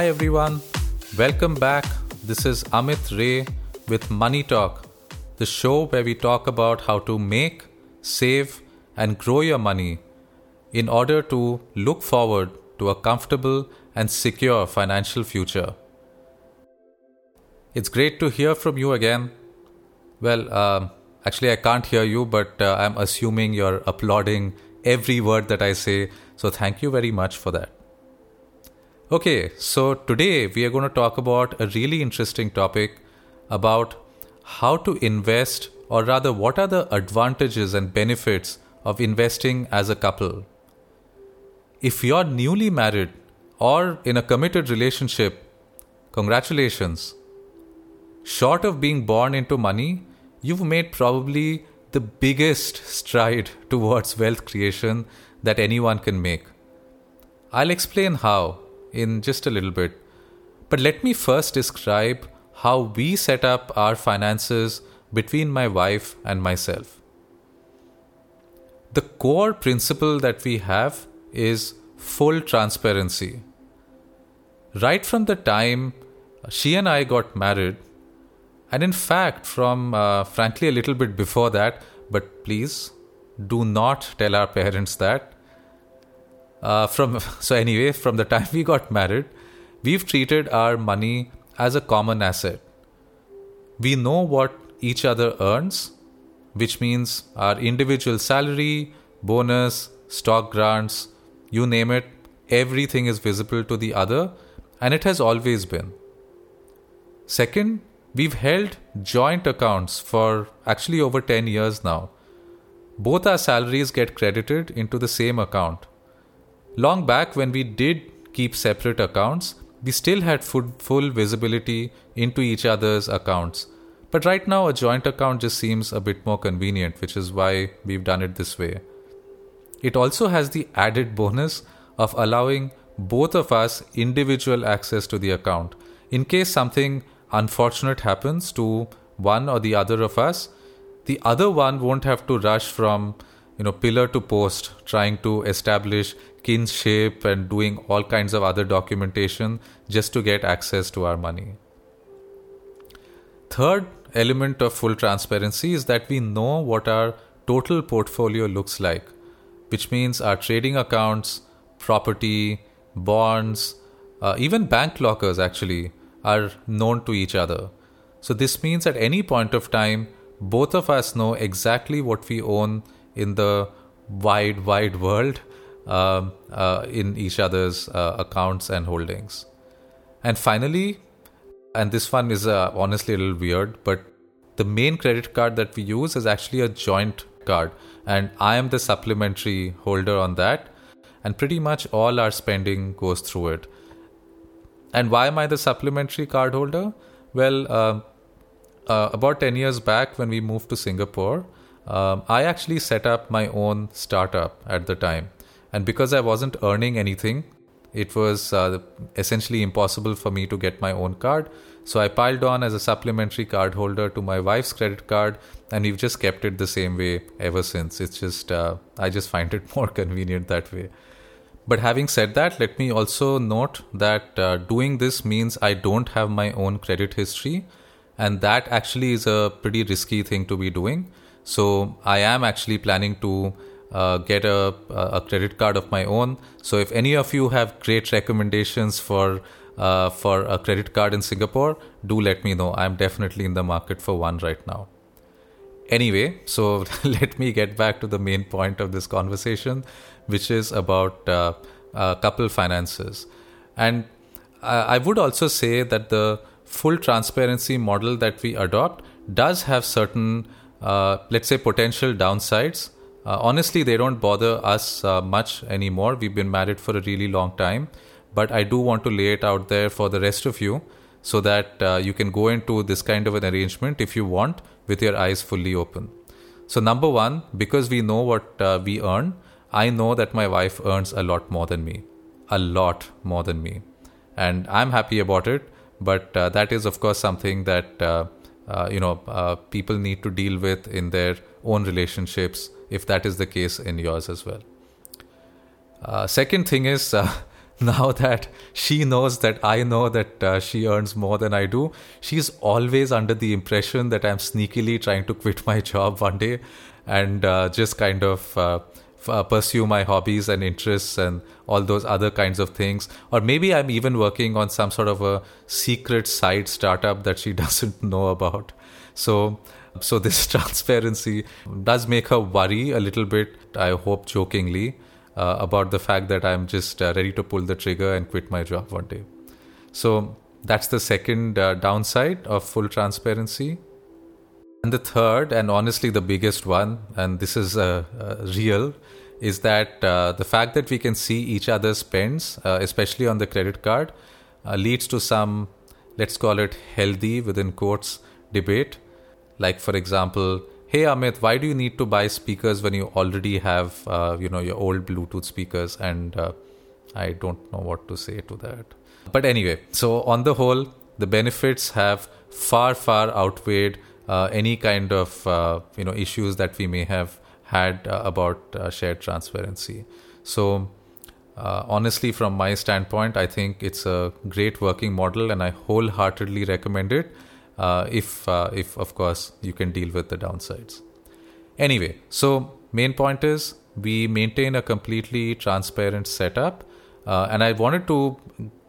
Hi everyone, welcome back. This is Amit Ray with Money Talk, the show where we talk about how to make, save, and grow your money in order to look forward to a comfortable and secure financial future. It's great to hear from you again. Well, uh, actually, I can't hear you, but uh, I'm assuming you're applauding every word that I say, so thank you very much for that. Okay, so today we are going to talk about a really interesting topic about how to invest, or rather, what are the advantages and benefits of investing as a couple. If you're newly married or in a committed relationship, congratulations. Short of being born into money, you've made probably the biggest stride towards wealth creation that anyone can make. I'll explain how in just a little bit, but let me first describe how we set up our finances between my wife and myself. The core principle that we have is full transparency. Right from the time she and I got married, and in fact, from uh, frankly a little bit before that, but please do not tell our parents that. Uh, from so anyway, from the time we got married, we've treated our money as a common asset. We know what each other earns, which means our individual salary, bonus, stock grants, you name it, everything is visible to the other, and it has always been. Second, we've held joint accounts for actually over 10 years now. Both our salaries get credited into the same account. Long back, when we did keep separate accounts, we still had full, visibility into each other's accounts. But right now, a joint account just seems a bit more convenient, which is why we've done it this way. It also has the added bonus of allowing both of us individual access to the account. In case something unfortunate happens to one or the other of us, the other one won't have to rush from you know pillar to post trying to establish kinship and doing all kinds of other documentation just to get access to our money. Third element of full transparency is that we know what our total portfolio looks like which means our trading accounts, property, bonds, uh, even bank lockers actually are known to each other. So this means at any point of time, both of us know exactly what we own in the wide, wide world um, uh, in each other's uh, accounts and holdings. And finally, and this one is uh, honestly a little weird, but the main credit card that we use is actually a joint card and I am the supplementary holder on that. And pretty much all our spending goes through it. And why am I the supplementary card holder? Well, uh, uh, about 10 years back when we moved to Singapore, um, I actually set up my own startup at the time. And because I wasn't earning anything, it was uh, essentially impossible for me to get my own card. So I piled on as a supplementary card holder to my wife's credit card, and we've just kept it the same way ever since. It's just, uh, I just find it more convenient that way. But having said that, let me also note that uh, doing this means I don't have my own credit history, and that actually is a pretty risky thing to be doing. So I am actually planning to uh, get a, a credit card of my own. So if any of you have great recommendations for uh, for a credit card in Singapore, do let me know. I'm definitely in the market for one right now. Anyway, so let me get back to the main point of this conversation, which is about uh, uh, couple finances. And I would also say that the full transparency model that we adopt does have certain, uh, let's say, potential downsides. Uh, honestly, they don't bother us uh, much anymore. We've been married for a really long time but I do want to lay it out there for the rest of you so that uh, you can go into this kind of an arrangement if you want with your eyes fully open. So, number one, because we know what uh, we earn, I know that my wife earns a lot more than me, a lot more than me. And I'm happy about it, but uh, that is, of course, something that uh, you know people need to deal with in their own relationships if that is the case in yours as well. second thing is now that she knows that I know that uh, she earns more than I do, she's always under the impression that I'm sneakily trying to quit my job one day and uh, just kind of uh, uh, pursue my hobbies and interests and all those other kinds of things. Or maybe I'm even working on some sort of a secret side startup that she doesn't know about. So, so this transparency does make her worry a little bit. I hope jokingly uh, about the fact that I'm just uh, ready to pull the trigger and quit my job one day. So that's the second uh, downside of full transparency. And the third, and honestly the biggest one, and this is uh, uh, real, is that uh, the fact that we can see each other's spends, especially on the credit card, leads to some, let's call it healthy within quotes, debate. Like, for example, hey Amit, why do you need to buy speakers when you already have, uh, you know, your old Bluetooth speakers? And uh, I don't know what to say to that. But anyway, so on the whole, the benefits have far, far outweighed uh, any kind of, uh, you know, issues that we may have had uh, about uh, shared transparency. So. honestly, from my standpoint, I think it's a great working model, and I wholeheartedly recommend it uh, if uh, if of course you can deal with the downsides. Anyway, so main point is we maintain a completely transparent setup, uh, and I wanted to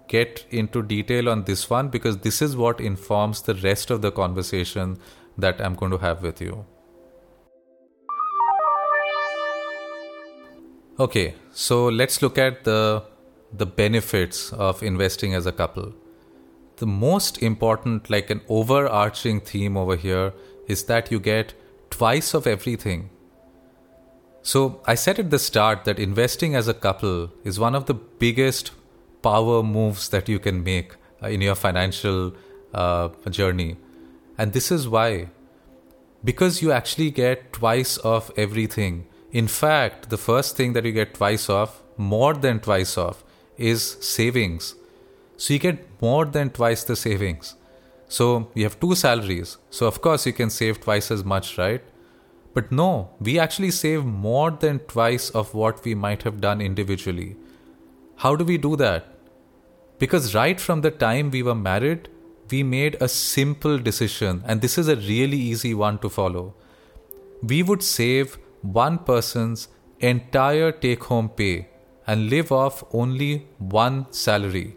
get into detail on this one because this is what informs the rest of the conversation that I'm going to have with you. Okay, so let's look at the the benefits of investing as a couple the most important, like an overarching theme over here, is that you get twice of everything. So, I said at the start that investing as a couple is one of the biggest power moves that you can make uh, in your financial uh, journey. And this is why. Because you actually get twice of everything. In fact, the first thing that you get twice of, more than twice of, is savings. So you get more than twice the savings. So you have two salaries. So of course you can save twice as much, right? But no, we actually save more than twice of what we might have done individually. How do we do that? Because right from the time we were married, we made a simple decision, and this is a really easy one to follow. We would save one person's entire take home pay and live off only one salary.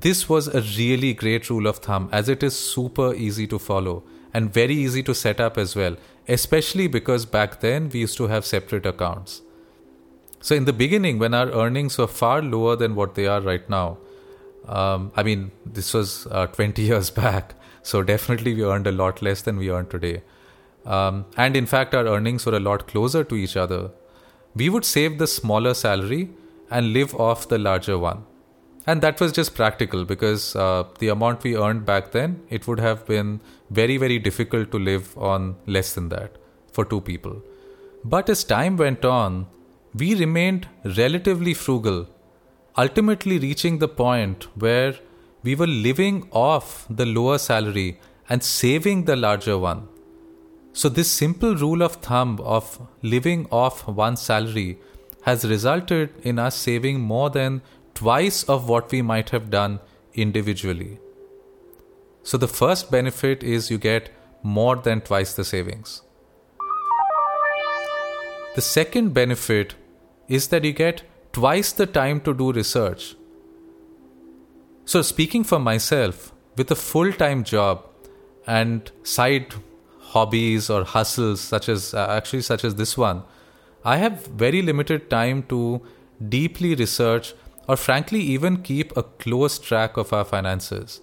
This was a really great rule of thumb as it is super easy to follow and very easy to set up as well, especially because back then we used to have separate accounts. So, in the beginning, when our earnings were far lower than what they are right now, um, I mean, this was uh, 20 years back, so definitely we earned a lot less than we earn today. Um, and in fact, our earnings were a lot closer to each other. We would save the smaller salary and live off the larger one and that was just practical because uh, the amount we earned back then it would have been very very difficult to live on less than that for two people. But as time went on we remained relatively frugal ultimately reaching the point where we were living off the lower salary and saving the larger one. So this simple rule of thumb of living off one salary has resulted in us saving more than twice of what we might have done individually. So, the first benefit is you get more than twice the savings. The second benefit is that you get twice the time to do research. So, speaking for myself, with a full time job and side hobbies or hustles, such as uh, actually, such as this one, I have very limited time to deeply research or frankly even keep a close track of our finances.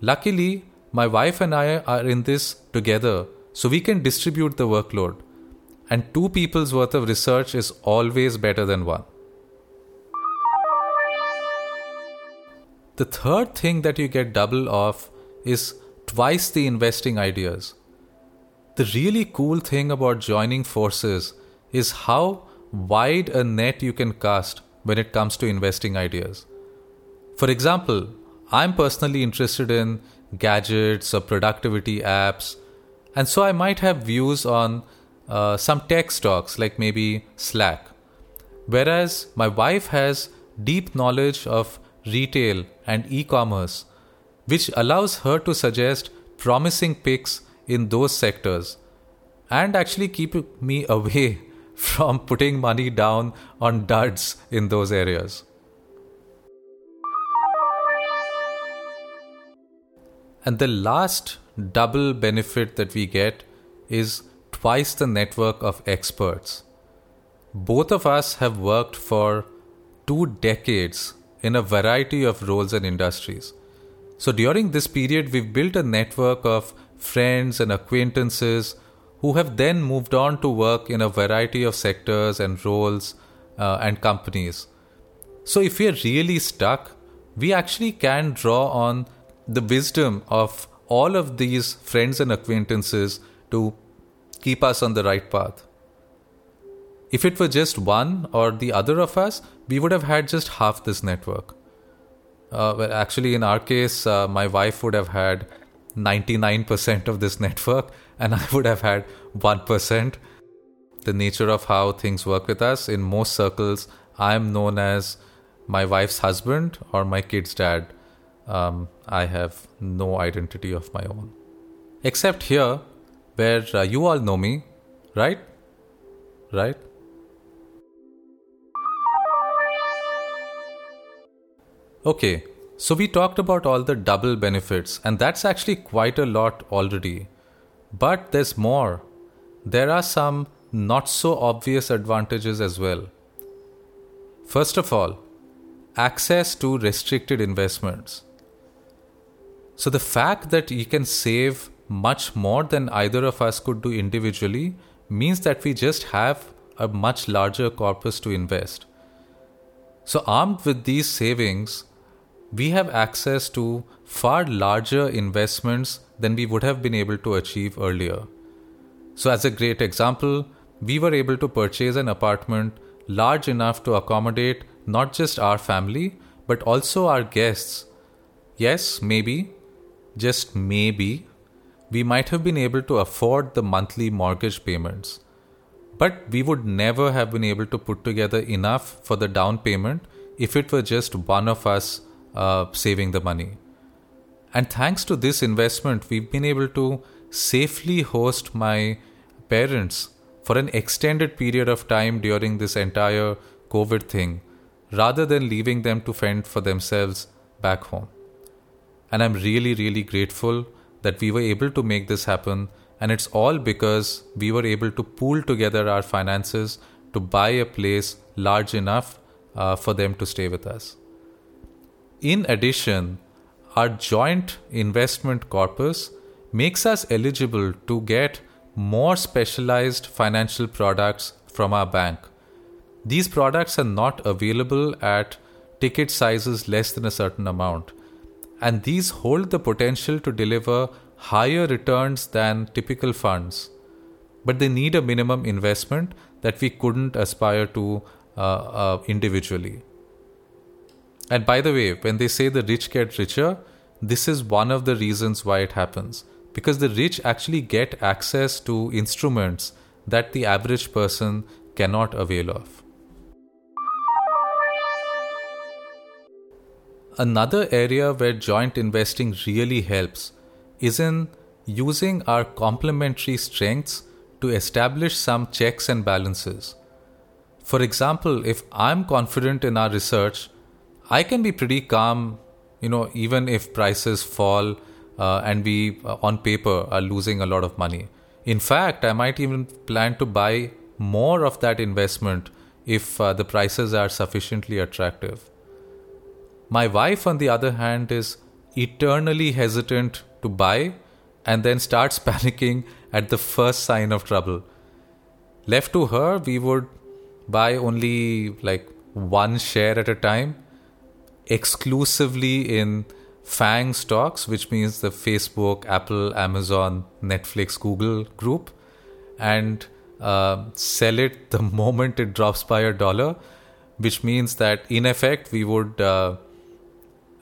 Luckily, my wife and I are in this together, so we can distribute the workload. And two people's worth of research is always better than one. The third thing that you get double of is twice the investing ideas. The really cool thing about joining forces is how wide a net you can cast when it comes to investing ideas. For example, I'm personally interested in gadgets or productivity apps, and so I might have views on uh, some tech stocks like maybe Slack. Whereas my wife has deep knowledge of retail and e commerce, which allows her to suggest promising picks in those sectors and actually keep me away from putting money down on duds in those areas. And the last double benefit that we get is twice the network of experts. Both of us have worked for two decades in a variety of roles and industries. So during this period, we've built a network of friends and acquaintances who have then moved on to work in a variety of sectors and roles uh, and companies. So if we are really stuck, we actually can draw on the wisdom of all of these friends and acquaintances to keep us on the right path. If it were just one or the other of us, we would have had just half this network. Uh, well, actually, in our case, uh, my wife would have had 99% of this network, and I would have had 1%. The nature of how things work with us, in most circles, I am known as my wife's husband or my kid's dad. Um, I have no identity of my own. Except here, where uh, you all know me, right? Right? Okay, so we talked about all the double benefits, and that's actually quite a lot already. But there's more. There are some not so obvious advantages as well. First of all, access to restricted investments. So, the fact that you can save much more than either of us could do individually means that we just have a much larger corpus to invest. So, armed with these savings, we have access to far larger investments than we would have been able to achieve earlier. So, as a great example, we were able to purchase an apartment large enough to accommodate not just our family, but also our guests. Yes, maybe, just maybe, we might have been able to afford the monthly mortgage payments. But we would never have been able to put together enough for the down payment if it were just one of us uh, saving the money. And thanks to this investment, we've been able to safely host my parents for an extended period of time during this entire COVID thing, rather than leaving them to fend for themselves back home. And I'm really, really grateful that we were able to make this happen. And it's all because we were able to pool together our finances to buy a place large enough uh, for them to stay with us. In addition, our joint investment corpus makes us eligible to get more specialized financial products from our bank. These products are not available at ticket sizes less than a certain amount, and these hold the potential to deliver higher returns than typical funds. But they need a minimum investment that we couldn't aspire to uh, uh, individually. And by the way, when they say the rich get richer, this is one of the reasons why it happens. Because the rich actually get access to instruments that the average person cannot avail of. Another area where joint investing really helps is in using our complementary strengths to establish some checks and balances. For example, if I'm confident in our research I can be pretty calm, you know, even if prices fall uh, and we, uh, on paper, are losing a lot of money. In fact, I might even plan to buy more of that investment if uh, the prices are sufficiently attractive. My wife, on the other hand, is eternally hesitant to buy and then starts panicking at the first sign of trouble. Left to her, we would buy only like one share at a time exclusively in FANG stocks, which means the Facebook, Apple, Amazon, Netflix, Google group, and uh, sell it the moment it drops by a dollar, which means that in effect we would uh,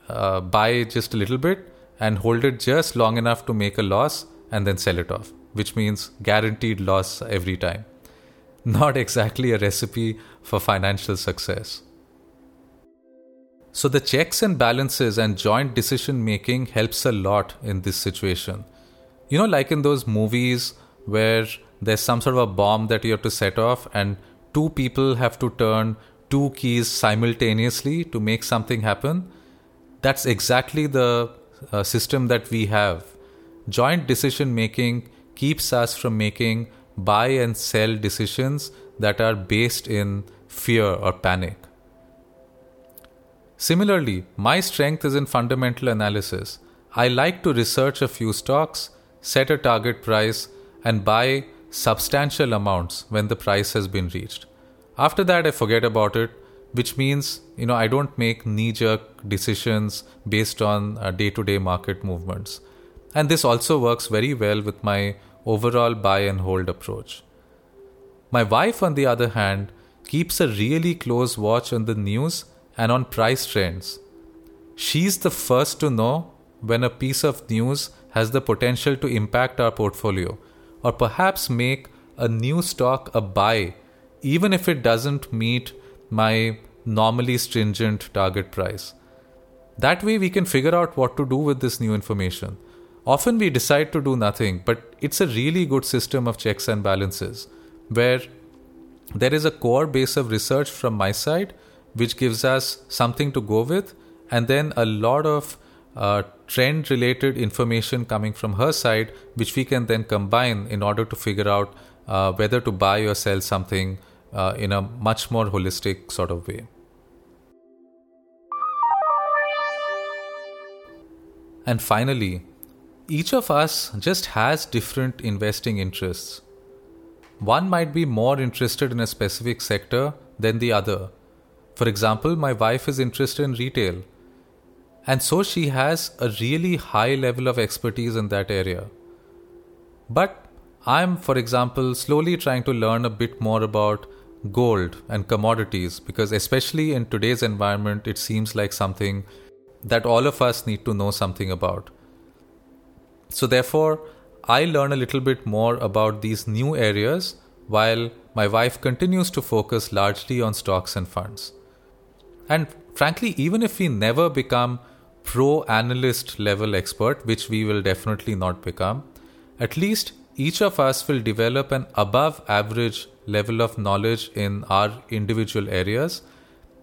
uh, buy just a little bit and hold it just long enough to make a loss and then sell it off, which means guaranteed loss every time. not exactly a recipe for financial success. So, the checks and balances and joint decision making helps a lot in this situation. You know, like in those movies where there's some sort of a bomb that you have to set off, and two people have to turn two keys simultaneously to make something happen. That's exactly the uh, system that we have. Joint decision making keeps us from making buy and sell decisions that are based in fear or panic. Similarly, my strength is in fundamental analysis. I like to research a few stocks, set a target price, and buy substantial amounts when the price has been reached. After that, I forget about it, which means you know I don't make knee-jerk decisions based on day to day market movements. And this also works very well with my overall buy and hold approach. My wife, on the other hand, keeps a really close watch on the news and on price trends. She's the first to know when a piece of news has the potential to impact our portfolio or perhaps make a new stock a buy, even if it doesn't meet my normally stringent target price. That way, we can figure out what to do with this new information. Often we decide to do nothing, but it's a really good system of checks and balances where there is a core base of research from my side which gives us something to go with, and then a lot of uh, trend related information coming from her side, which we can then combine in order to figure out uh, whether to buy or sell something uh, in a much more holistic sort of way. And finally, each of us just has different investing interests. One might be more interested in a specific sector than the other, for example, my wife is interested in retail, and so she has a really high level of expertise in that area. But I'm, for example, slowly trying to learn a bit more about gold and commodities because, especially in today's environment, it seems like something that all of us need to know something about. So, therefore, I learn a little bit more about these new areas while my wife continues to focus largely on stocks and funds. And frankly, even if we never become pro analyst level expert, which we will definitely not become, at least each of us will develop an above average level of knowledge in our individual areas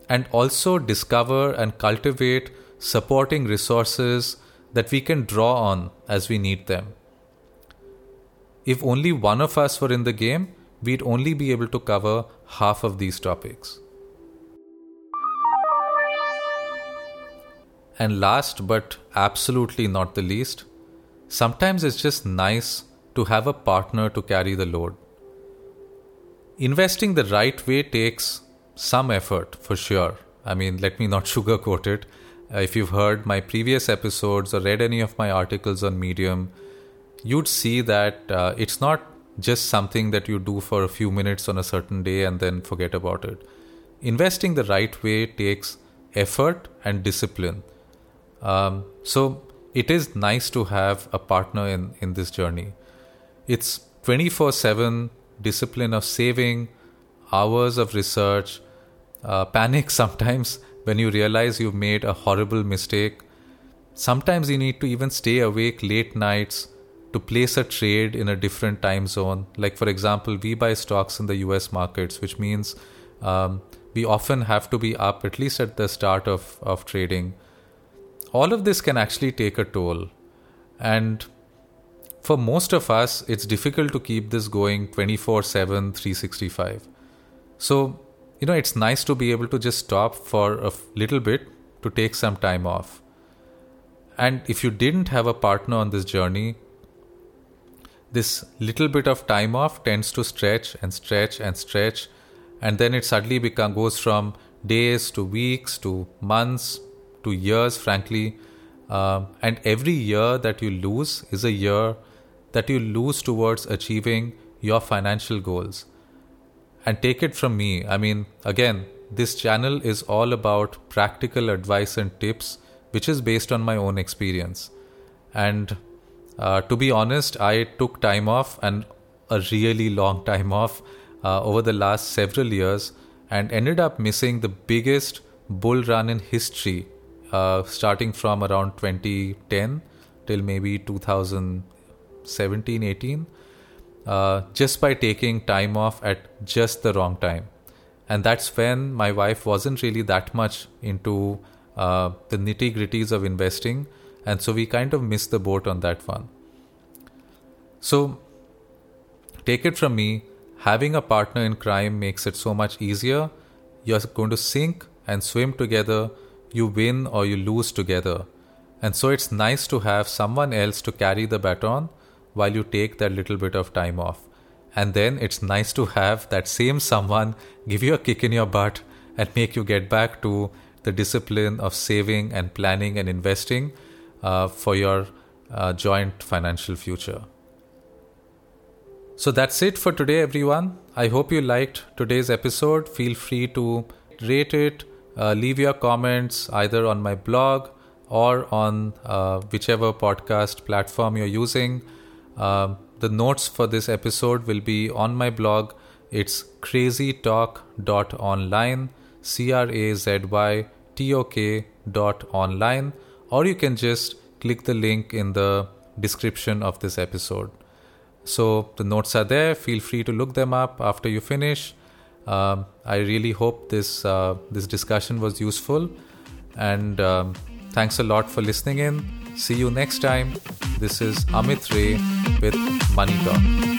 and also discover and cultivate supporting resources that we can draw on as we need them. If only one of us were in the game, we'd only be able to cover half of these topics. And last but absolutely not the least, sometimes it's just nice to have a partner to carry the load. Investing the right way takes some effort for sure. I mean, let me not sugarcoat it. Uh, if you've heard my previous episodes or read any of my articles on Medium, you'd see that uh, it's not just something that you do for a few minutes on a certain day and then forget about it. Investing the right way takes effort and discipline. Um, so it is nice to have a partner in, in this journey. It's 24 7 discipline of saving, hours of research, uh, panic sometimes when you realize you've made a horrible mistake. Sometimes you need to even stay awake late nights to place a trade in a different time zone. Like, for example, we buy stocks in the US markets, which means um, we often have to be up at least at the start of, of trading all of this can actually take a toll. And for most of us, it's difficult to keep this going 24 7, 365. So, you know, it's nice to be able to just stop for a little bit to take some time off. And if you didn't have a partner on this journey, this little bit of time off tends to stretch and stretch and stretch, and then it suddenly become, goes from days to weeks to months to years, frankly. Uh, and every year that you lose is a year that you lose towards achieving your financial goals. And take it from me, I mean, again, this channel is all about practical advice and tips, which is based on my own experience. And uh, to be honest, I took time off and a really long time off. uh, over the last several years and ended up missing the biggest bull run in history, uh, starting from around 2010 till maybe 2017 18, uh, just by taking time off at just the wrong time. And that's when my wife wasn't really that much into uh, the nitty gritties of investing. And so we kind of missed the boat on that one. So, take it from me, having a partner in crime makes it so much easier. You're going to sink and swim together, you win or you lose together. And so it's nice to have someone else to carry the baton while you take that little bit of time off. And then it's nice to have that same someone give you a kick in your butt and make you get back to the discipline of saving and planning and investing uh, for your uh, joint financial future. So that's it for today, everyone. I hope you liked today's episode. Feel free to rate it, uh, leave your comments either on my blog or on uh, whichever podcast platform you're using. Uh, the notes for this episode will be on my blog. It's crazytok.online, C R A Z Y T O K dot online, or you can just click the link in the description of this episode. So the notes are there. Feel free to look them up after you finish. Um, I really hope this uh, this discussion was useful, and um, thanks a lot for listening in. See you next time. This is Amit Ray with Money Talk.